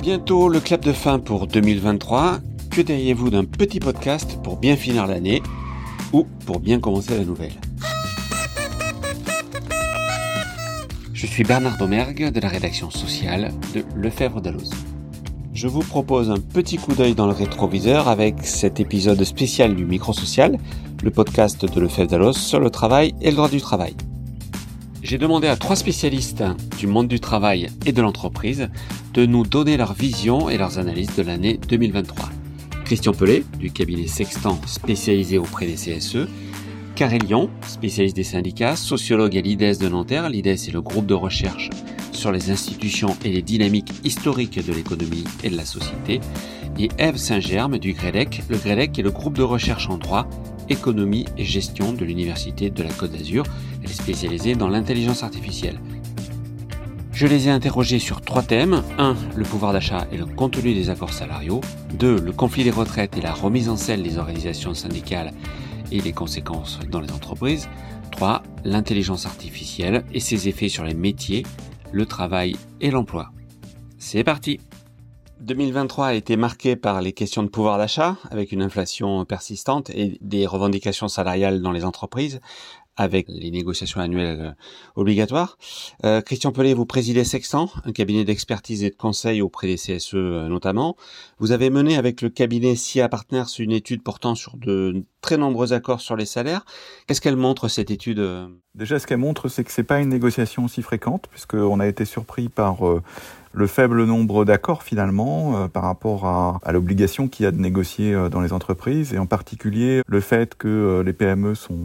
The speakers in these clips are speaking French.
Bientôt le clap de fin pour 2023. Que diriez-vous d'un petit podcast pour bien finir l'année ou pour bien commencer la nouvelle? Je suis Bernard Domergue de la rédaction sociale de Lefebvre d'Alloz. Je vous propose un petit coup d'œil dans le rétroviseur avec cet épisode spécial du Micro Social, le podcast de Lefebvre d'Alloz sur le travail et le droit du travail. J'ai demandé à trois spécialistes du monde du travail et de l'entreprise de nous donner leur vision et leurs analyses de l'année 2023. Christian Pellet, du cabinet Sextant spécialisé auprès des CSE, Carré Lyon, spécialiste des syndicats, sociologue à l'IDES de Nanterre. L'IDES est le groupe de recherche sur les institutions et les dynamiques historiques de l'économie et de la société. Et Eve Saint-Germe du GREDEC. Le GREDEC est le groupe de recherche en droit, économie et gestion de l'Université de la Côte d'Azur. Elle est spécialisée dans l'intelligence artificielle. Je les ai interrogés sur trois thèmes. 1. Le pouvoir d'achat et le contenu des accords salariaux. 2. Le conflit des retraites et la remise en selle des organisations syndicales et les conséquences dans les entreprises. 3. L'intelligence artificielle et ses effets sur les métiers, le travail et l'emploi. C'est parti 2023 a été marqué par les questions de pouvoir d'achat, avec une inflation persistante et des revendications salariales dans les entreprises, avec les négociations annuelles euh, obligatoires. Euh, Christian Pellet, vous présidez Sextant, un cabinet d'expertise et de conseil auprès des CSE euh, notamment. Vous avez mené avec le cabinet SIA Partners une étude portant sur de très nombreux accords sur les salaires. Qu'est-ce qu'elle montre cette étude Déjà, ce qu'elle montre, c'est que c'est pas une négociation aussi fréquente, puisqu'on a été surpris par le faible nombre d'accords finalement euh, par rapport à, l'obligation qu'il y a de négocier euh, dans les entreprises et en particulier le fait que euh, les PME sont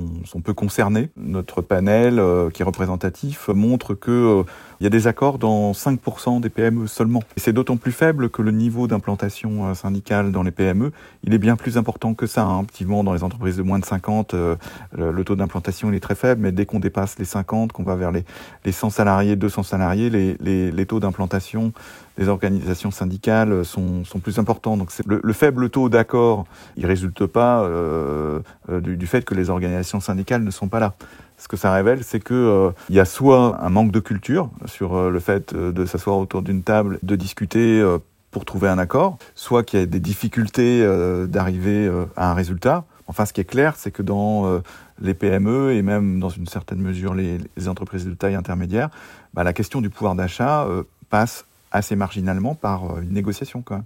peu concernées. Notre panel qui est représentatif montre que il y a des accords dans 5% des PME seulement. Et c'est d'autant plus faible que le niveau d'implantation syndicale dans les PME, il est bien plus important que ça. Hein. Effectivement, dans les entreprises de moins de 50, le taux d'implantation est très faible, mais dès qu'on dépasse les 50, qu'on va vers les, les 100 salariés, 200 salariés, les, taux d'implantation des organisations syndicales sont, plus importants. Donc le, le, faible taux d'accord, il résulte pas euh, euh, du, fait que les organisations syndicales ne sont pas là. Ce que ça révèle, c'est que euh, y a soit un manque de culture sur euh, le fait euh, de s'asseoir autour d'une table, de discuter pour trouver un accord, soit qu'il y a des difficultés d'arriver à un résultat. Enfin, ce qui est clair, c'est que dans les PME et même dans une certaine mesure les, entreprises de taille intermédiaire, bah, la question du pouvoir d'achat passe assez marginalement par une négociation quand même.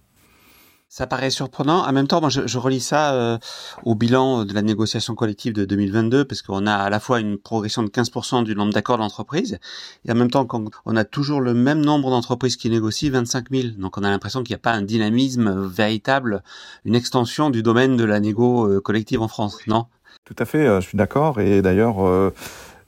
Ça paraît surprenant. En même temps, moi, je, je relis ça euh, au bilan de la négociation collective de 2022, parce qu'on a à la fois une progression de 15% du nombre d'accords d'entreprise, et en même temps, quand on a toujours le même nombre d'entreprises qui négocient, 25 000. Donc, on a l'impression qu'il n'y a pas un dynamisme véritable, une extension du domaine de la négo euh, collective en France, non? Tout à fait, je suis d'accord. Et d'ailleurs,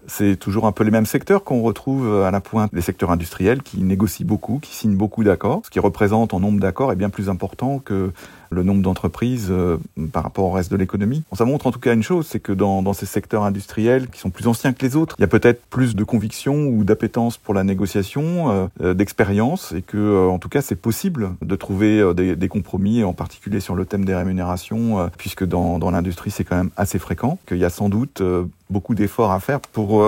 c'est toujours un peu les mêmes secteurs qu'on retrouve à la pointe, les secteurs industriels qui négocient beaucoup, qui signent beaucoup d'accords, ce qui représente en nombre d'accords est bien plus important que le nombre d'entreprises euh, par rapport au reste de l'économie. ça montre en tout cas une chose, c'est que dans, dans, ces secteurs industriels qui sont plus anciens que les autres, il y a peut-être plus de conviction ou d'appétence pour la négociation, euh, euh d'expérience, et que en tout cas c'est possible de trouver des, des, compromis, en particulier sur le thème des rémunérations, puisque dans, dans l'industrie c'est quand même assez fréquent, qu'il y a sans doute beaucoup d'efforts à faire pour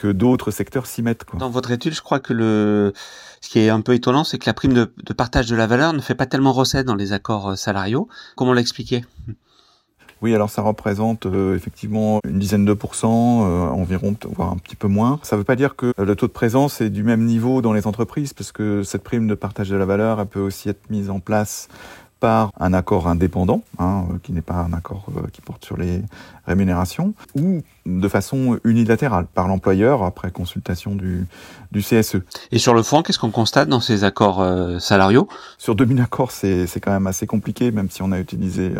que d'autres secteurs s'y mettent. Quoi. Dans votre étude, je crois que le ce qui est un peu étonnant, c'est que la prime de, de, partage de la valeur ne fait pas tellement recette dans les accords euh, salariaux. Comment l'expliquer? Oui, alors ça représente euh, effectivement une dizaine de pourcents, euh, environ, voire un petit peu moins. Ça ne veut pas dire que le taux de présence est du même niveau dans les entreprises, parce que cette prime de partage de la valeur, elle peut aussi être mise en place par un accord indépendant, hein, euh, qui n'est pas un accord euh, qui porte sur les rémunérations, ou de façon unilatérale par l'employeur après consultation du, du CSE. Et sur le fond, qu'est-ce qu'on constate dans ces accords euh, salariaux? Sur 2000 accords, c'est quand même assez compliqué, même si on a utilisé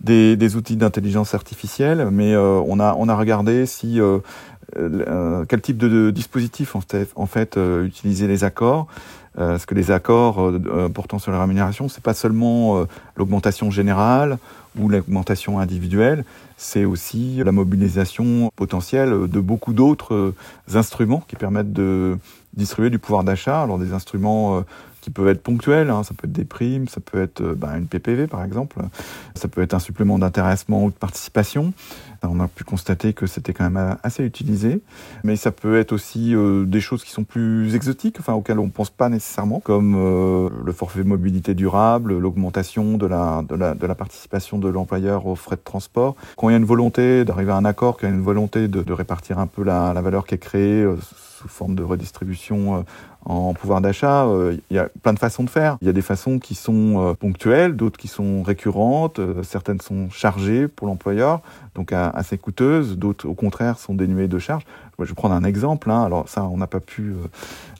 des, des, outils d'intelligence artificielle, mais on, a, on a regardé si quel type de, de dispositif en fait, fait utilisaient les accords? Euh, parce que les accords euh, euh, portant sur la rémunération, c'est pas seulement l'augmentation générale ou l'augmentation individuelle, c'est aussi la mobilisation potentielle de beaucoup d'autres instruments qui permettent de distribuer du pouvoir d'achat. Alors des instruments qui peuvent être ponctuelles. Hein. Ça peut être des primes, ça peut être bah, une PPV par exemple, ça peut être un supplément d'intéressement ou de participation. On a pu constater que c'était quand même assez utilisé, mais ça peut être aussi euh, des choses qui sont plus exotiques, enfin auxquelles on ne pense pas nécessairement, comme euh, le forfait mobilité durable, l'augmentation de la, de, de participation de l'employeur aux frais de transport. Quand il y a une volonté d'arriver à un accord, quand il y a une volonté de, de répartir un peu la, valeur qui est créée euh, sous forme de redistribution en pouvoir d'achat, euh, il y a plein de façons de faire. Il y a des façons qui sont euh, ponctuelles, d'autres qui sont récurrentes, euh, certaines sont chargées pour l'employeur, donc assez coûteuses, d'autres au contraire sont dénuées de charges. Je vais prendre un exemple. Hein. Alors ça, on n'a pas pu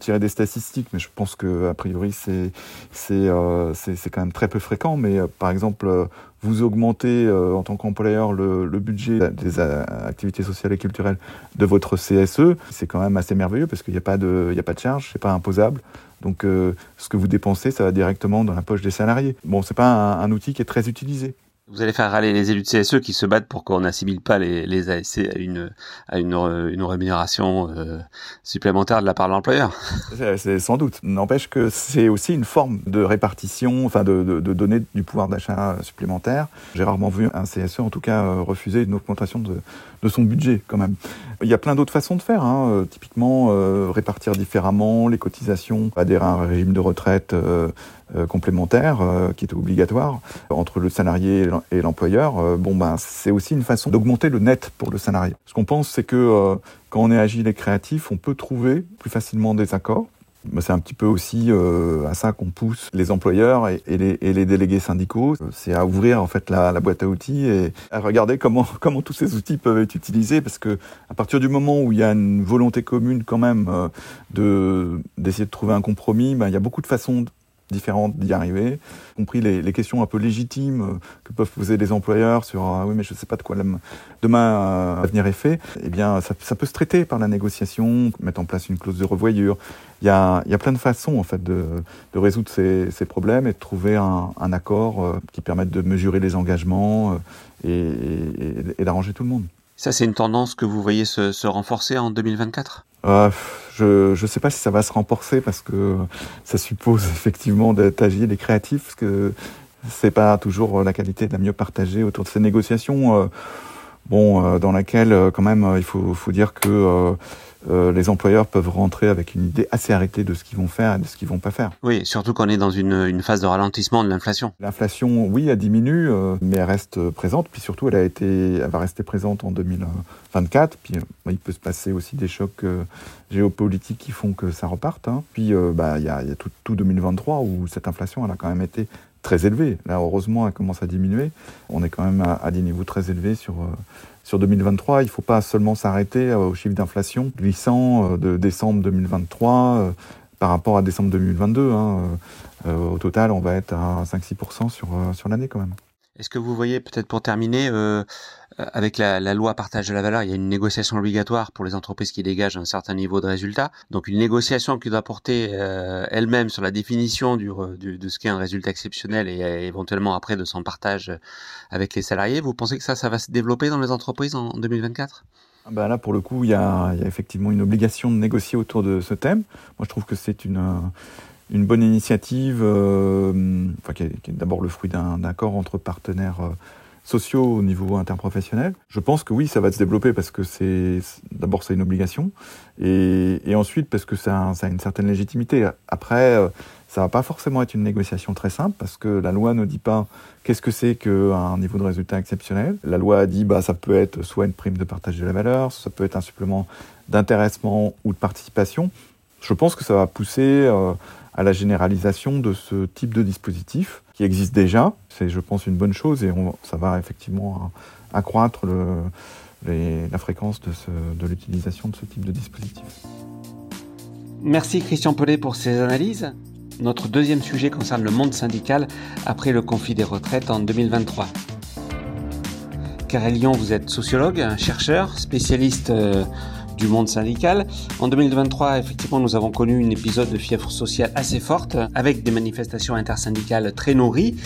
tirer des statistiques, mais je pense que a priori c'est c'est c'est quand même très peu fréquent. Mais par exemple, vous augmentez en tant qu'employeur le, budget des activités sociales et culturelles de votre CSE, c'est quand même assez merveilleux parce qu'il n'y a pas de y a pas de charge, c'est pas imposable. Donc euh, ce que vous dépensez, ça va directement dans la poche des salariés. Bon, c'est pas un, outil qui est très utilisé. Vous allez faire râler les élus de CSE qui se battent pour qu'on n'assimile pas les, les ASC à une, à une, une rémunération euh, supplémentaire de la part de l'employeur. C'est sans doute. N'empêche que c'est aussi une forme de répartition, enfin de, de, de donner du pouvoir d'achat supplémentaire. J'ai rarement vu un CSE, en tout cas, euh, refuser une augmentation de, de son budget quand même. Il y a plein d'autres façons de faire. Hein. Euh, typiquement, euh, répartir différemment les cotisations, adhérer à un régime de retraite euh, euh complémentaire qui est obligatoire entre le salarié et l'employeur. bon, ben, c'est aussi une façon d'augmenter le net pour le salarié. Ce qu'on pense, c'est que quand on est agile et créatif, on peut trouver plus facilement des accords c'est un petit peu aussi euh, à ça qu'on pousse les employeurs et, les, et, les, délégués syndicaux. C'est à ouvrir en fait la, la, boîte à outils et à regarder comment comment tous ces outils peuvent être utilisés parce que à partir du moment où il y a une volonté commune quand même euh, de d'essayer de trouver un compromis, ben, il y a beaucoup de façons différentes d'y arriver, y compris les, les, questions un peu légitimes euh, que peuvent poser les employeurs sur ah oui mais je sais pas de quoi demain euh, l'avenir est fait. Eh bien ça, ça, peut se traiter par la négociation, mettre en place une clause de revoyure. Il y a, il y a plein de façons en fait de, de résoudre ces, ces, problèmes et de trouver un, un accord euh, qui permette de mesurer les engagements et, et, et d'arranger tout le monde. Ça c'est une tendance que vous voyez se, renforcer en 2024 euh, je ne sais pas si ça va se renforcer parce que ça suppose effectivement d'être agile et créatif, parce que c'est pas toujours la qualité de la mieux partager autour de ces négociations. Euh, bon, euh, dans laquelle quand même il faut, faut dire que euh, les employeurs peuvent rentrer avec une idée assez arrêtée de ce qu'ils vont faire et de ce qu'ils vont pas faire. Oui, surtout qu'on est dans une, une, phase de ralentissement de l'inflation. L'inflation, oui, a diminué, euh, mais elle reste présente. Puis surtout, elle a été, elle va rester présente en 2024. Puis euh, il peut se passer aussi des chocs géopolitiques qui font que ça reparte. Hein. Puis bah il y a, y a tout, tout 2023 où cette inflation, elle a quand même été très élevée. Là, heureusement, elle commence à diminuer. On est quand même à, des niveaux très élevés sur sur 2023, il ne faut pas seulement s'arrêter euh, au chiffre d'inflation glissant euh, de décembre 2023 euh, par rapport à décembre 2022. Hein. Au total, on va être à 5-6% sur, sur l'année quand même. Est-ce que vous voyez, peut-être pour terminer, euh, avec la, la, loi partage de la valeur, il y a une négociation obligatoire pour les entreprises qui dégagent un certain niveau de résultat. Donc une négociation qui doit porter euh, elle-même sur la définition du, du, de ce qu'est un résultat exceptionnel et euh, éventuellement après de son partage avec les salariés. Vous pensez que ça, ça va se développer dans les entreprises en, 2024 ben là, pour le coup, il y, a, il y, a, effectivement une obligation de négocier autour de ce thème. Moi, je trouve que c'est une, une bonne initiative, euh, enfin, qui est, d'abord le fruit d'un accord entre partenaires euh, sociaux au niveau interprofessionnel. Je pense que oui, ça va se développer parce que c'est d'abord c'est une obligation et, et, ensuite parce que ça, ça, a une certaine légitimité. Après, euh, ça va pas forcément être une négociation très simple parce que la loi ne dit pas qu'est-ce que c'est qu'un niveau de résultat exceptionnel. La loi dit bah ça peut être soit une prime de partage de la valeur, ça peut être un supplément d'intéressement ou de participation. Je pense que ça va pousser euh, à la généralisation de ce type de dispositif qui existe déjà. C'est, je pense, une bonne chose et on, ça va effectivement accroître le, les, la fréquence de, l'utilisation de ce type de dispositif. Merci Christian Pellet pour ces analyses. Notre deuxième sujet concerne le monde syndical après le conflit des retraites en 2023. Karel Lyon, vous êtes sociologue, chercheur, spécialiste euh, du monde syndical. En 2023, effectivement, nous avons connu un épisode de fièvre sociale assez forte, avec des manifestations intersyndicales très nourries.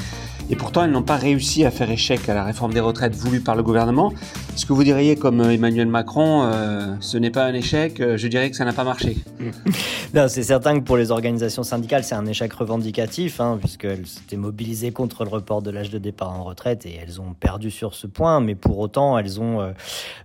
Et pourtant elles n'ont pas réussi à faire échec à la réforme des retraites voulue par le gouvernement. Est-ce que vous diriez comme Emmanuel Macron, euh, ce n'est pas un échec, je dirais que ça n'a pas marché C'est certain que pour les organisations syndicales, c'est un échec revendicatif, hein, puisqu'elles s'étaient mobilisées contre le report de l'âge de départ en retraite et elles ont perdu sur ce point, mais pour autant, elles ont, euh,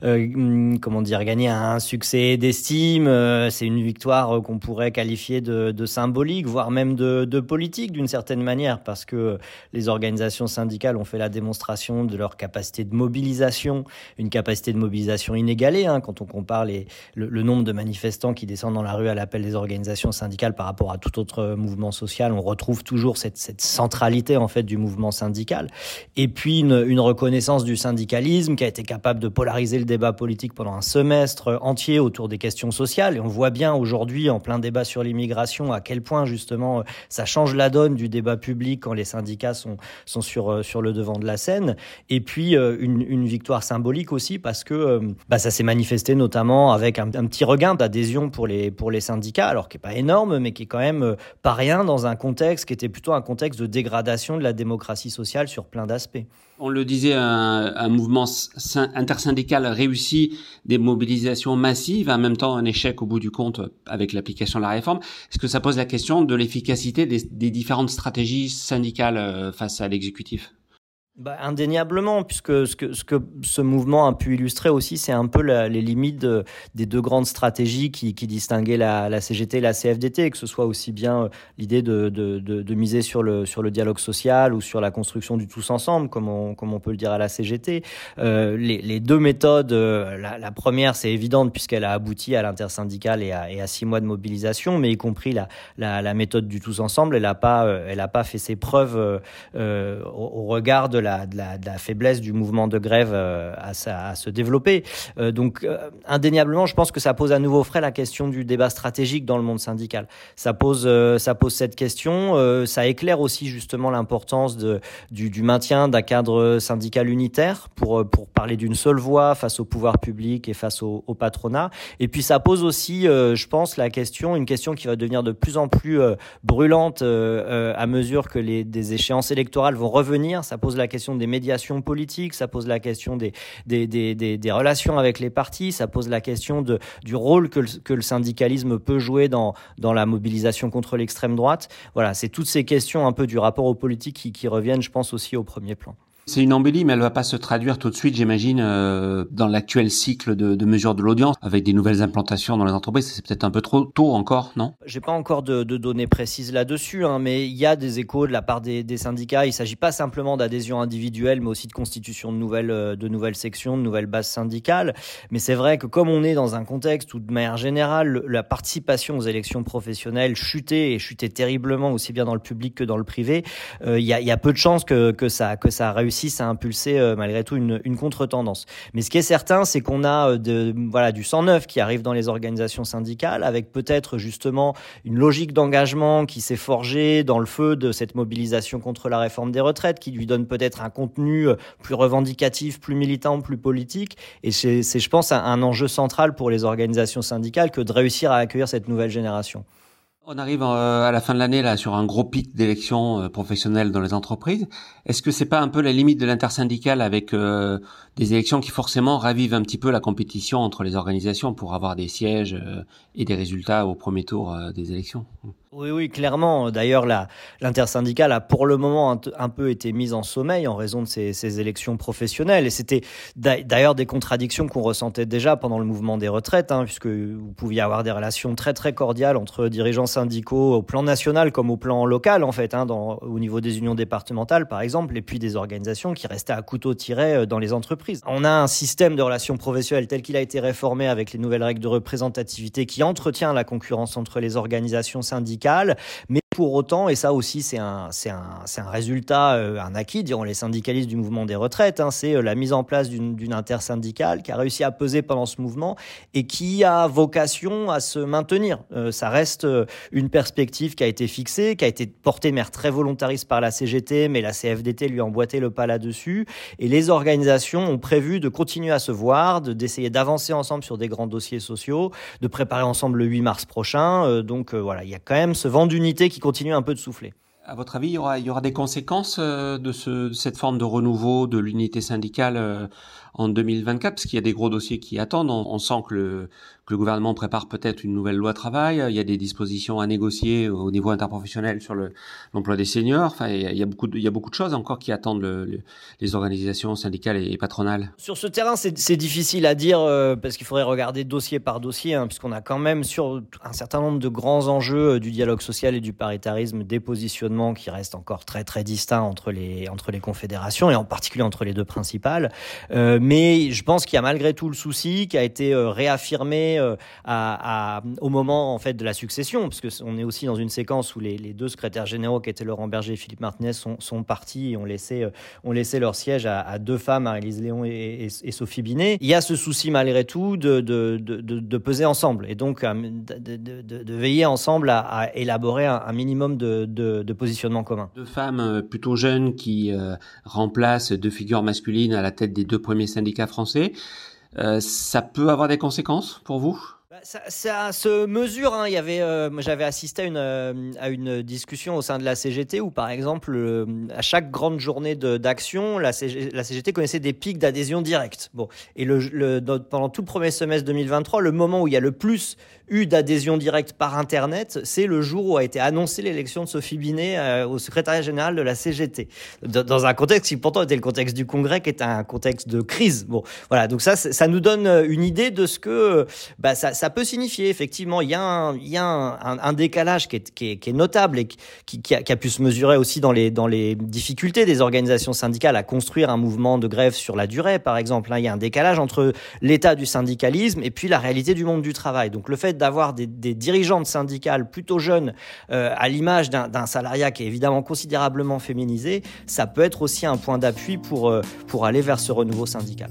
euh, comment dire, gagné un succès d'estime. c'est une victoire qu'on pourrait qualifier de, symbolique, voire même de, de politique d'une certaine manière, parce que les organisations syndicales ont fait la démonstration de leur capacité de mobilisation, une capacité de mobilisation inégalée, hein, quand on compare les, le, nombre de manifestants qui descendent dans la rue à l'appel des organisations syndicales par rapport à tout autre mouvement social, on retrouve toujours cette, cette centralité en fait du mouvement syndical. Et puis une, une reconnaissance du syndicalisme qui a été capable de polariser le débat politique pendant un semestre entier autour des questions sociales. Et on voit bien aujourd'hui, en plein débat sur l'immigration, à quel point justement ça change la donne du débat public quand les syndicats sont, sont sur, euh, sur le devant de la scène. Et puis euh, une, victoire symbolique aussi parce que euh, bah, ça s'est manifesté notamment avec un, un petit regain d'adhésion pour les, pour les syndicats, alors qui n'est pas énorme, mais qui est quand même pas rien dans un contexte qui était plutôt un contexte de dégradation de la démocratie sociale sur plein d'aspects. On le disait, un, mouvement intersyndical réussi, des mobilisations massives, en même temps un échec au bout du compte avec l'application de la réforme. Est-ce que ça pose la question de l'efficacité des, des différentes stratégies syndicales euh, face à l'exécutif? Bah, indéniablement, puisque ce que, ce mouvement a pu illustrer aussi, c'est un peu les limites des deux grandes stratégies qui, qui distinguaient la, CGT et la CFDT, que ce soit aussi bien euh, l'idée de, miser sur le, dialogue social ou sur la construction du tous ensemble, comme on, peut le dire à la CGT. Euh, les, deux méthodes, euh, la, première, c'est évidente puisqu'elle a abouti à l'intersyndicale et à, six mois de mobilisation, mais y compris la, méthode du tous ensemble, elle n'a pas, fait ses preuves au, au regard de de, la, faiblesse du mouvement de grève euh, à, se développer. Euh, donc, euh, indéniablement, je pense que ça pose à nouveau frais la question du débat stratégique dans le monde syndical. Ça pose, ça pose cette question. ça éclaire aussi justement l'importance du, maintien d'un cadre syndical unitaire pour, pour parler d'une seule voix face au pouvoir public et face au, au patronat. Et puis, ça pose aussi, je pense, la question, une question qui va devenir de plus en plus brûlante à mesure que les des échéances électorales vont revenir. Ça pose la question question des médiations politiques, ça pose la question des, relations avec les partis, ça pose la question du rôle que le, syndicalisme peut jouer dans, la mobilisation contre l'extrême droite. Voilà, c'est toutes ces questions un peu du rapport aux politiques qui reviennent, je pense, aussi au premier plan. C'est une embellie, mais elle va pas se traduire tout de suite, j'imagine, euh, dans l'actuel cycle de, de mesure de l'audience, avec des nouvelles implantations dans les entreprises. C'est peut-être un peu trop tôt encore, non? J'ai pas encore de, de données précises là-dessus, hein, mais il y a des échos de la part des, des syndicats. Il s'agit pas simplement d'adhésion individuelle, mais aussi de constitution de nouvelles, euh, de nouvelles sections, de nouvelles bases syndicales. Mais c'est vrai que comme on est dans un contexte où, de manière générale, la participation aux élections professionnelles chutait et chutait terriblement, aussi bien dans le public que dans le privé, euh, il y, a, y a peu de chances que, que ça, que ça réussisse ça a impulsé euh, malgré tout une, contre-tendance. Mais ce qui est certain, c'est qu'on a euh, de, voilà, du 109 qui arrive dans les organisations syndicales, avec peut-être justement une logique d'engagement qui s'est forgée dans le feu de cette mobilisation contre la réforme des retraites, qui lui donne peut-être un contenu euh, plus revendicatif, plus militant, plus politique. Et c'est, je pense, un enjeu central pour les organisations syndicales que de réussir à accueillir cette nouvelle génération. On arrive euh, à la fin de l'année là sur un gros pic d'élections euh, professionnelles dans les entreprises. Est-ce que c'est pas un peu la limite de l'intersyndicale avec euh, des élections qui forcément ravivent un petit peu la compétition entre les organisations pour avoir des sièges et des résultats au premier tour des élections? Oui, oui, clairement. D'ailleurs, l'intersyndicale a pour le moment un, peu été mise en sommeil en raison de ces, ces élections professionnelles. Et c'était d'ailleurs des contradictions qu'on ressentait déjà pendant le mouvement des retraites, hein, puisque vous pouviez avoir des relations très très cordiales entre dirigeants syndicaux au plan national comme au plan local, en fait, hein, au niveau des unions départementales, par exemple, et puis des organisations qui restaient à couteau tiré euh, dans les entreprises. On a un système de relations professionnelles tel qu'il a été réformé avec les nouvelles règles de représentativité qui entretient la concurrence entre les organisations syndicales mais pour autant, et ça aussi c'est un, c'est un, un résultat, euh, un acquis, diront les syndicalistes du mouvement des retraites, hein, c'est euh, la mise en place d'une, intersyndicale qui a réussi à peser pendant ce mouvement et qui a vocation à se maintenir. Euh, ça reste une perspective qui a été fixée, qui a été portée de très volontariste par la CGT, mais la CFDT lui a emboîté le pas là-dessus. Et les organisations ont prévu de continuer à se voir, de, d'essayer d'avancer ensemble sur des grands dossiers sociaux, de préparer ensemble le 8 mars prochain. donc voilà, il y a quand même ce vent d'unité qui continue un peu de souffler. À votre avis, il y aura, il des conséquences ce, de cette forme de renouveau de l'unité syndicale en 2024 Parce qu'il y a des gros dossiers qui attendent. On, sent que le, que le gouvernement prépare peut-être une nouvelle loi travail. Il y a des dispositions à négocier au niveau interprofessionnel sur l'emploi des seniors. Enfin, il y, a, beaucoup de, il y a beaucoup de choses encore qui attendent le, les organisations syndicales et, patronales. Sur ce terrain, c'est difficile à dire euh, parce qu'il faudrait regarder dossier par dossier, hein, puisqu'on a quand même sur un certain nombre de grands enjeux euh, du dialogue social et du paritarisme des positionnements qui restent encore très très distincts entre les entre les confédérations et en particulier entre les deux principales. Euh, mais je pense qu'il y a malgré tout le souci qui a été euh, réaffirmé euh, au moment en fait de la succession, parce que on est aussi dans une séquence où les, deux secrétaires généraux qui étaient Laurent Berger et Philippe Martinez sont, partis et ont laissé, euh, ont laissé leur siège à, deux femmes, Marie-Lise Léon et, Sophie Binet. Il y a ce souci malgré tout de, peser ensemble et donc de, veiller ensemble à, élaborer un, minimum de, positionnement commun. Deux femmes plutôt jeunes qui remplacent deux figures masculines à la tête des deux premiers syndicats français. Euh, ça peut avoir des conséquences pour vous? Ça, se mesure. Hein. Euh, j'avais assisté à une, euh, à une discussion au sein de la CGT où, par exemple, euh, à chaque grande journée d'action, la, CGT connaissait des pics d'adhésion directe. Bon, et pendant tout le premier semestre 2023, le moment où il y a le plus eu d'adhésion directe par Internet, c'est le jour où a été annoncée l'élection de Sophie Binet au secrétariat général de la CGT, dans un contexte qui pourtant était le contexte du Congrès, qui est un contexte de crise. Bon, voilà. Donc ça, ça nous donne une idée de ce que bah, ça ça peut signifier effectivement, il y a un, décalage qui est, notable et qui, a, pu se mesurer aussi dans les, difficultés des organisations syndicales à construire un mouvement de grève sur la durée, par exemple. Hein. il y a un décalage entre l'état du syndicalisme et puis la réalité du monde du travail. Donc le fait d'avoir des, dirigeantes syndicales plutôt jeunes, euh, à l'image d'un salariat qui est évidemment considérablement féminisé, ça peut être aussi un point d'appui pour, euh, pour aller vers ce renouveau syndical.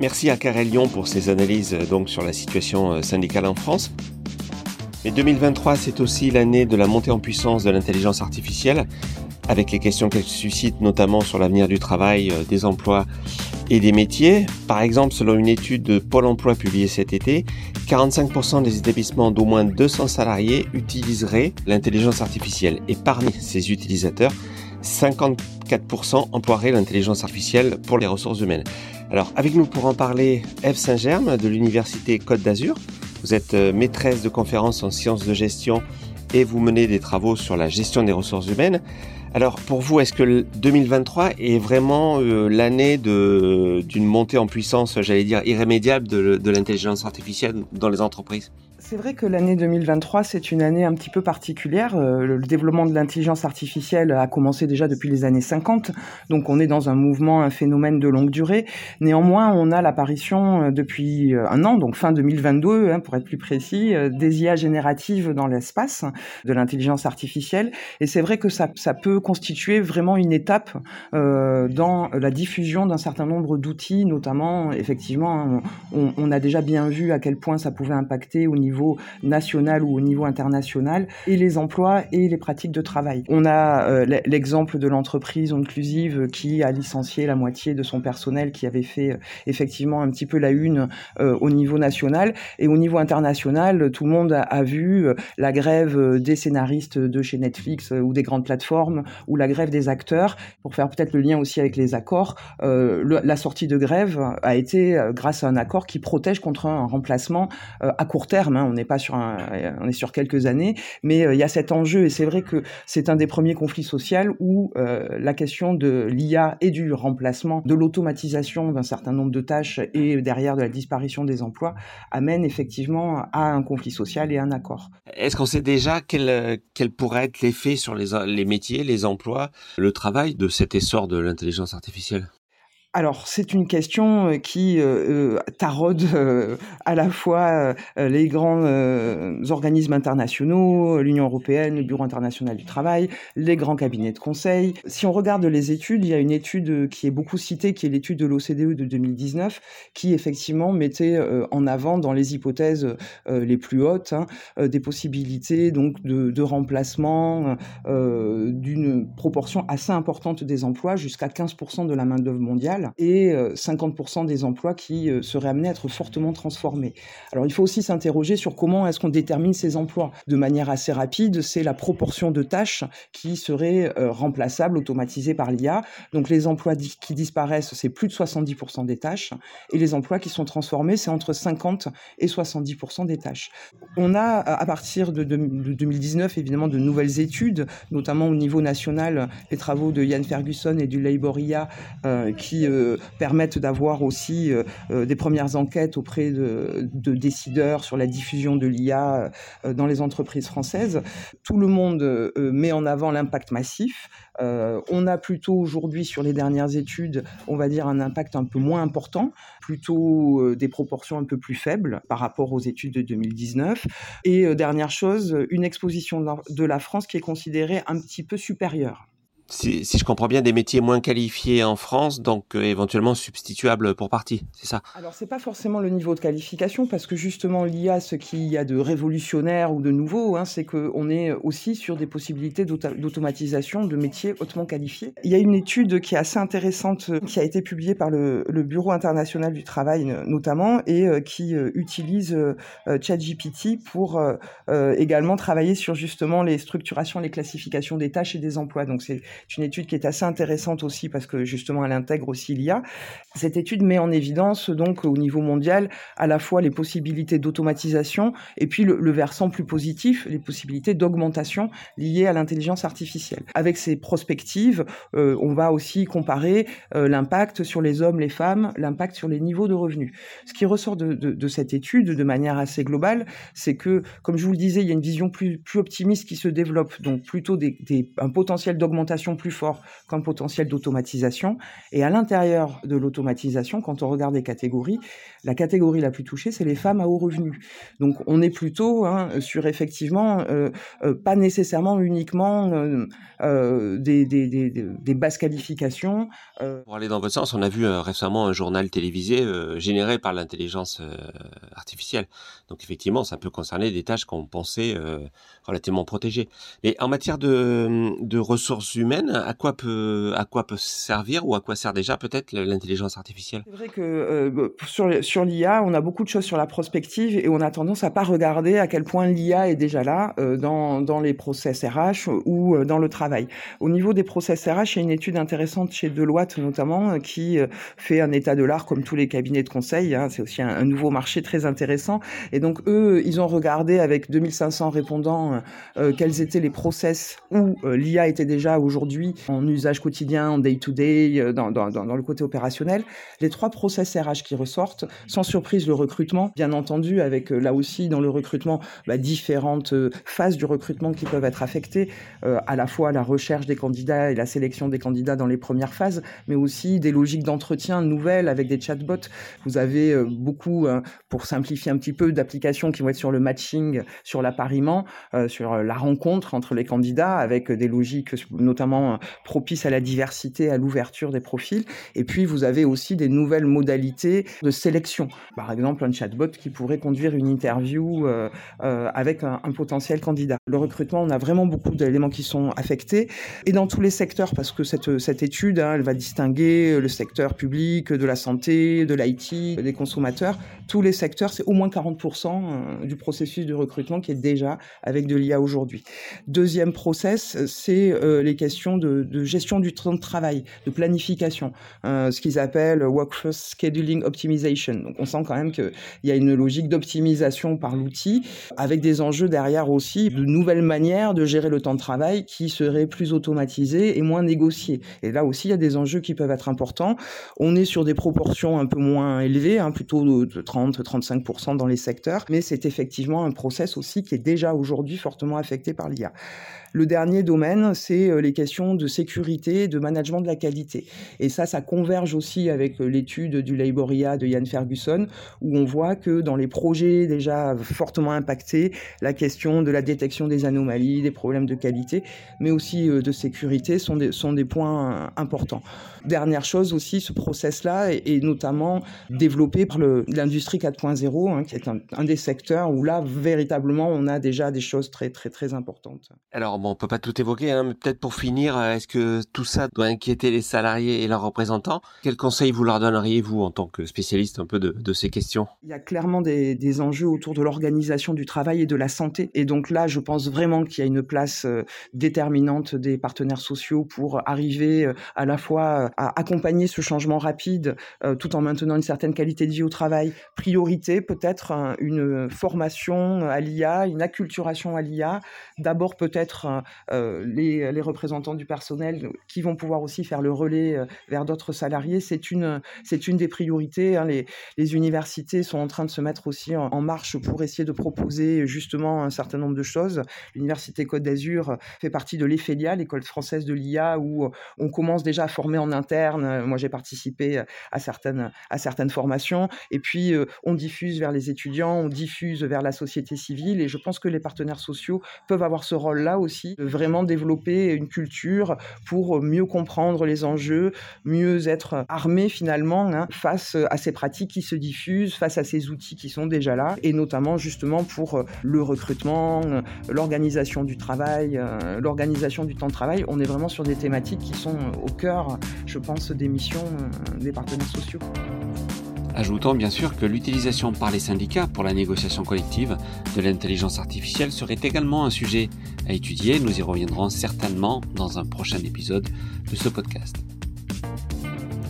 Merci à Lyon pour ses analyses euh, donc sur la situation euh, syndicale en France. Mais 2023, c'est aussi l'année de la montée en puissance de l'intelligence artificielle, avec les questions qu'elle suscite notamment sur l'avenir du travail, euh, des emplois et des métiers. Par exemple, selon une étude de Pôle Emploi publiée cet été, 45% des établissements d'au moins 200 salariés utiliseraient l'intelligence artificielle. Et parmi ces utilisateurs, 54% emploieraient l'intelligence artificielle pour les ressources humaines. Alors, avec nous pour en parler, Eve Saint-Germe de l'Université Côte d'Azur. Vous êtes euh, maîtresse de conférences en sciences de gestion et vous menez des travaux sur la gestion des ressources humaines. Alors, pour vous, est-ce que 2023 est vraiment euh, l'année d'une montée en puissance, j'allais dire, irrémédiable de l'intelligence artificielle dans les entreprises? C'est vrai que l'année 2023, c'est une année un petit peu particulière. Euh, le développement de l'intelligence artificielle a commencé déjà depuis les années 50, donc on est dans un mouvement, un phénomène de longue durée. Néanmoins, on a l'apparition euh, depuis euh, un an, donc fin 2022, hein, pour être plus précis, des IA génératives dans l'espace, de l'intelligence artificielle. Et c'est vrai que ça, peut constituer vraiment une étape dans la diffusion d'un certain nombre d'outils, notamment, effectivement, hein, on a déjà bien vu à quel point ça pouvait impacter au niveau national ou au niveau international, et les emplois et les pratiques de travail. On a euh, l'exemple de l'entreprise inclusive qui a licencié la moitié de son personnel, qui avait fait euh, effectivement un petit peu la une euh, au niveau national, et au niveau international, tout le monde a, vu la grève des scénaristes de chez Netflix ou des grandes plateformes, ou la grève des acteurs, pour faire peut-être le lien aussi avec les accords. la sortie de grève a été grâce à un accord qui protège contre un remplacement à court terme. Hein, on n'est pas sur un, on est sur quelques années, mais euh, il y a cet enjeu et c'est vrai que c'est un des premiers conflits sociaux où euh, la question de l'IA et du remplacement, de l'automatisation d'un certain nombre de tâches et derrière de la disparition des emplois amène effectivement à un conflit social et un accord. Est-ce qu'on sait déjà quel, quel pourrait être l'effet sur les, les métiers, les emplois, le travail de cet essor de l'intelligence artificielle? Alors, c'est une question euh, qui euh, euh taraude euh, à la fois les grands organismes internationaux, l'Union européenne, le Bureau international du travail, les grands cabinets de conseil. Si on regarde les études, il y a une étude qui est beaucoup citée, qui est l'étude de l'OCDE de 2019, qui effectivement mettait en avant dans les hypothèses les plus hautes hein, des possibilités donc de, de remplacement d'une proportion assez importante des emplois, jusqu'à 15% de la main-d'œuvre mondiale et 50% des emplois qui seraient amenés à être fortement transformés. Alors il faut aussi s'interroger sur comment est-ce qu'on détermine ces emplois. De manière assez rapide, c'est la proportion de tâches qui seraient remplaçables, automatisées par l'IA. Donc les emplois qui disparaissent, c'est plus de 70% des tâches et les emplois qui sont transformés, c'est entre 50 et 70% des tâches. On a à partir de, 2019 évidemment de nouvelles études, notamment au niveau national, les travaux de Yann Ferguson et du Labour IA euh, qui euh, permettent d'avoir aussi euh, des premières enquêtes auprès de, de, décideurs sur la diffusion de l'IA dans les entreprises françaises. Tout le monde met en avant l'impact massif. Euh, on a plutôt aujourd'hui, sur les dernières études, on va dire un impact un peu moins important, plutôt euh, des proportions un peu plus faibles par rapport aux études de 2019. Et euh, dernière chose, une exposition de la France qui est considérée un petit peu supérieure si, si, je comprends bien, des métiers moins qualifiés en France, donc euh, éventuellement substituables pour partie, c'est ça? Alors c'est pas forcément le niveau de qualification, parce que justement l'IA, ce qu'il y a de révolutionnaire ou de nouveau, hein, c'est qu'on est aussi sur des possibilités d'automatisation de métiers hautement qualifiés. Il y a une étude qui est assez intéressante, euh, qui a été publiée par le, le Bureau international du travail notamment, et euh, qui utilise ChatGPT pour également travailler sur justement les structurations, les classifications des tâches et des emplois. Donc c'est c'est une étude qui est assez intéressante aussi parce que justement elle intègre aussi l'IA. Cette étude met en évidence donc au niveau mondial à la fois les possibilités d'automatisation et puis le, versant plus positif, les possibilités d'augmentation liées à l'intelligence artificielle. Avec ces prospectives, euh, on va aussi comparer euh, l'impact sur les hommes, les femmes, l'impact sur les niveaux de revenus. Ce qui ressort de, de, de cette étude de manière assez globale, c'est que, comme je vous le disais, il y a une vision plus, plus optimiste qui se développe, donc plutôt des, des, un potentiel d'augmentation plus fort qu'un potentiel d'automatisation. Et à l'intérieur de l'automatisation, quand on regarde les catégories, la catégorie la plus touchée, c'est les femmes à haut revenu. Donc on est plutôt hein, sur effectivement euh, euh, pas nécessairement uniquement euh, des, des, des, des, basses qualifications. Pour aller dans votre sens, on a vu récemment un journal télévisé généré par l'intelligence artificielle. Donc effectivement, ça peut concerner des tâches qu'on pensait relativement protégées. Mais en matière de, de ressources humaines, à quoi peut servir ou à quoi sert déjà peut-être l'intelligence artificielle? C'est vrai que sur, sur l'IA, on a beaucoup de choses sur la prospective et on a tendance à pas regarder à quel point l'IA est déjà là euh, dans, les process RH ou euh, dans le travail. Au niveau des process RH, il y a une étude intéressante chez Deloitte notamment euh, qui fait un état de l'art comme tous les cabinets de conseil. Hein. C'est aussi un, nouveau marché très intéressant. Et donc eux, ils ont regardé avec 2500 répondants quels étaient les process où l'IA était déjà aujourd'hui en usage quotidien, en day-to-day, dans, dans, dans le côté opérationnel. Les trois process RH qui ressortent, sans surprise, le recrutement, bien entendu, avec euh, là aussi dans le recrutement bah, différentes euh, phases du recrutement qui peuvent être affectées, euh, à la fois la recherche des candidats et la sélection des candidats dans les premières phases, mais aussi des logiques d'entretien nouvelles avec des chatbots. Vous avez beaucoup, pour simplifier un petit peu, d'applications qui vont être sur le matching, sur l'appariement, sur la rencontre entre les candidats, avec des logiques notamment propices à la diversité, à l'ouverture des profils. Et puis vous avez aussi des nouvelles modalités de sélection par exemple, un chatbot qui pourrait conduire une interview euh, euh, avec un, potentiel candidat. Le recrutement, on a vraiment beaucoup d'éléments qui sont affectés et dans tous les secteurs parce que cette, cette étude, hein, elle va distinguer le secteur public, de la santé, de l'IT, des consommateurs. Tous les secteurs, c'est au moins 40% euh, du processus de recrutement qui est déjà avec de l'IA aujourd'hui. Deuxième process, c'est les questions de, de, gestion du temps de travail, de planification, ce qu'ils appellent workforce scheduling optimization. Donc on sent quand même qu'il y a une logique d'optimisation par l'outil, avec des enjeux derrière aussi de nouvelles manières de gérer le temps de travail qui seraient plus automatisées et moins négociées. Et là aussi, il y a des enjeux qui peuvent être importants. On est sur des proportions un peu moins élevées, hein, plutôt de 30-35% dans les secteurs, mais c'est effectivement un process aussi qui est déjà aujourd'hui fortement affecté par l'IA. Le dernier domaine, c'est euh, les questions de sécurité, de management de la qualité. Et ça, ça converge aussi avec euh, l'étude du Laboria de Yann Ferguson, où on voit que dans les projets déjà fortement impactés, la question de la détection des anomalies, des problèmes de qualité, mais aussi euh, de sécurité sont des, sont des points importants. Dernière chose aussi, ce process-là est, notamment développé par l'industrie 4.0, hein, qui est un, un, des secteurs où là, véritablement, on a déjà des choses très, très, très importantes. Alors, bon, on peut pas tout évoquer, hein, mais peut-être pour finir, l'avenir, est-ce que tout ça doit inquiéter les salariés et leurs représentants? Quels conseils vous leur donneriez, vous, en tant que spécialiste un peu de, ces questions? Il y a clairement des, enjeux autour de l'organisation du travail et de la santé. Et donc là, je pense vraiment qu'il y a une place euh, déterminante des partenaires sociaux pour arriver euh, à la fois à accompagner ce changement rapide tout en maintenant une certaine qualité de vie au travail. Priorité, peut-être une formation à l'IA, une acculturation à l'IA. D'abord, peut-être les, les représentants du personnel qui vont pouvoir aussi faire le relais euh, vers d'autres salariés. C'est une, c'est une des priorités. Hein. Les, universités sont en train de se mettre aussi en, marche pour essayer de proposer justement un certain nombre de choses. L'Université Côte d'Azur fait partie de l'EFELIA, l'école française de l'IA, où on commence déjà à former en interne. Moi, j'ai participé à certaines, à certaines formations. Et puis, euh, on diffuse vers les étudiants, on diffuse vers la société civile. Et je pense que les partenaires sociaux peuvent avoir ce rôle-là aussi, de vraiment développer une culture pour mieux comprendre les enjeux, mieux être armé finalement hein, face à ces pratiques qui se diffusent, face à ces outils qui sont déjà là, et notamment justement pour euh, le recrutement, euh, l'organisation du travail, euh, l'organisation du temps de travail. On est vraiment sur des thématiques qui sont au cœur, je pense, des missions des partenaires sociaux. Ajoutons bien sûr que l'utilisation par les syndicats pour la négociation collective de l'intelligence artificielle serait également un sujet à étudier. Nous y reviendrons certainement dans un prochain épisode de ce podcast.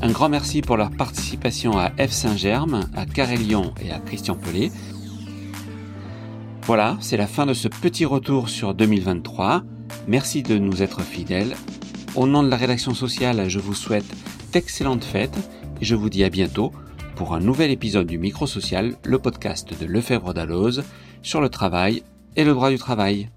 Un grand merci pour leur participation à F Saint-Germe, à Carélion et à Christian Pelé. Voilà, c'est la fin de ce petit retour sur 2023. Merci de nous être fidèles. Au nom de la rédaction sociale, je vous souhaite d'excellentes fêtes et je vous dis à bientôt pour un nouvel épisode du Micro Social, le podcast de Lefebvre d'Alloz sur le travail et le droit du travail.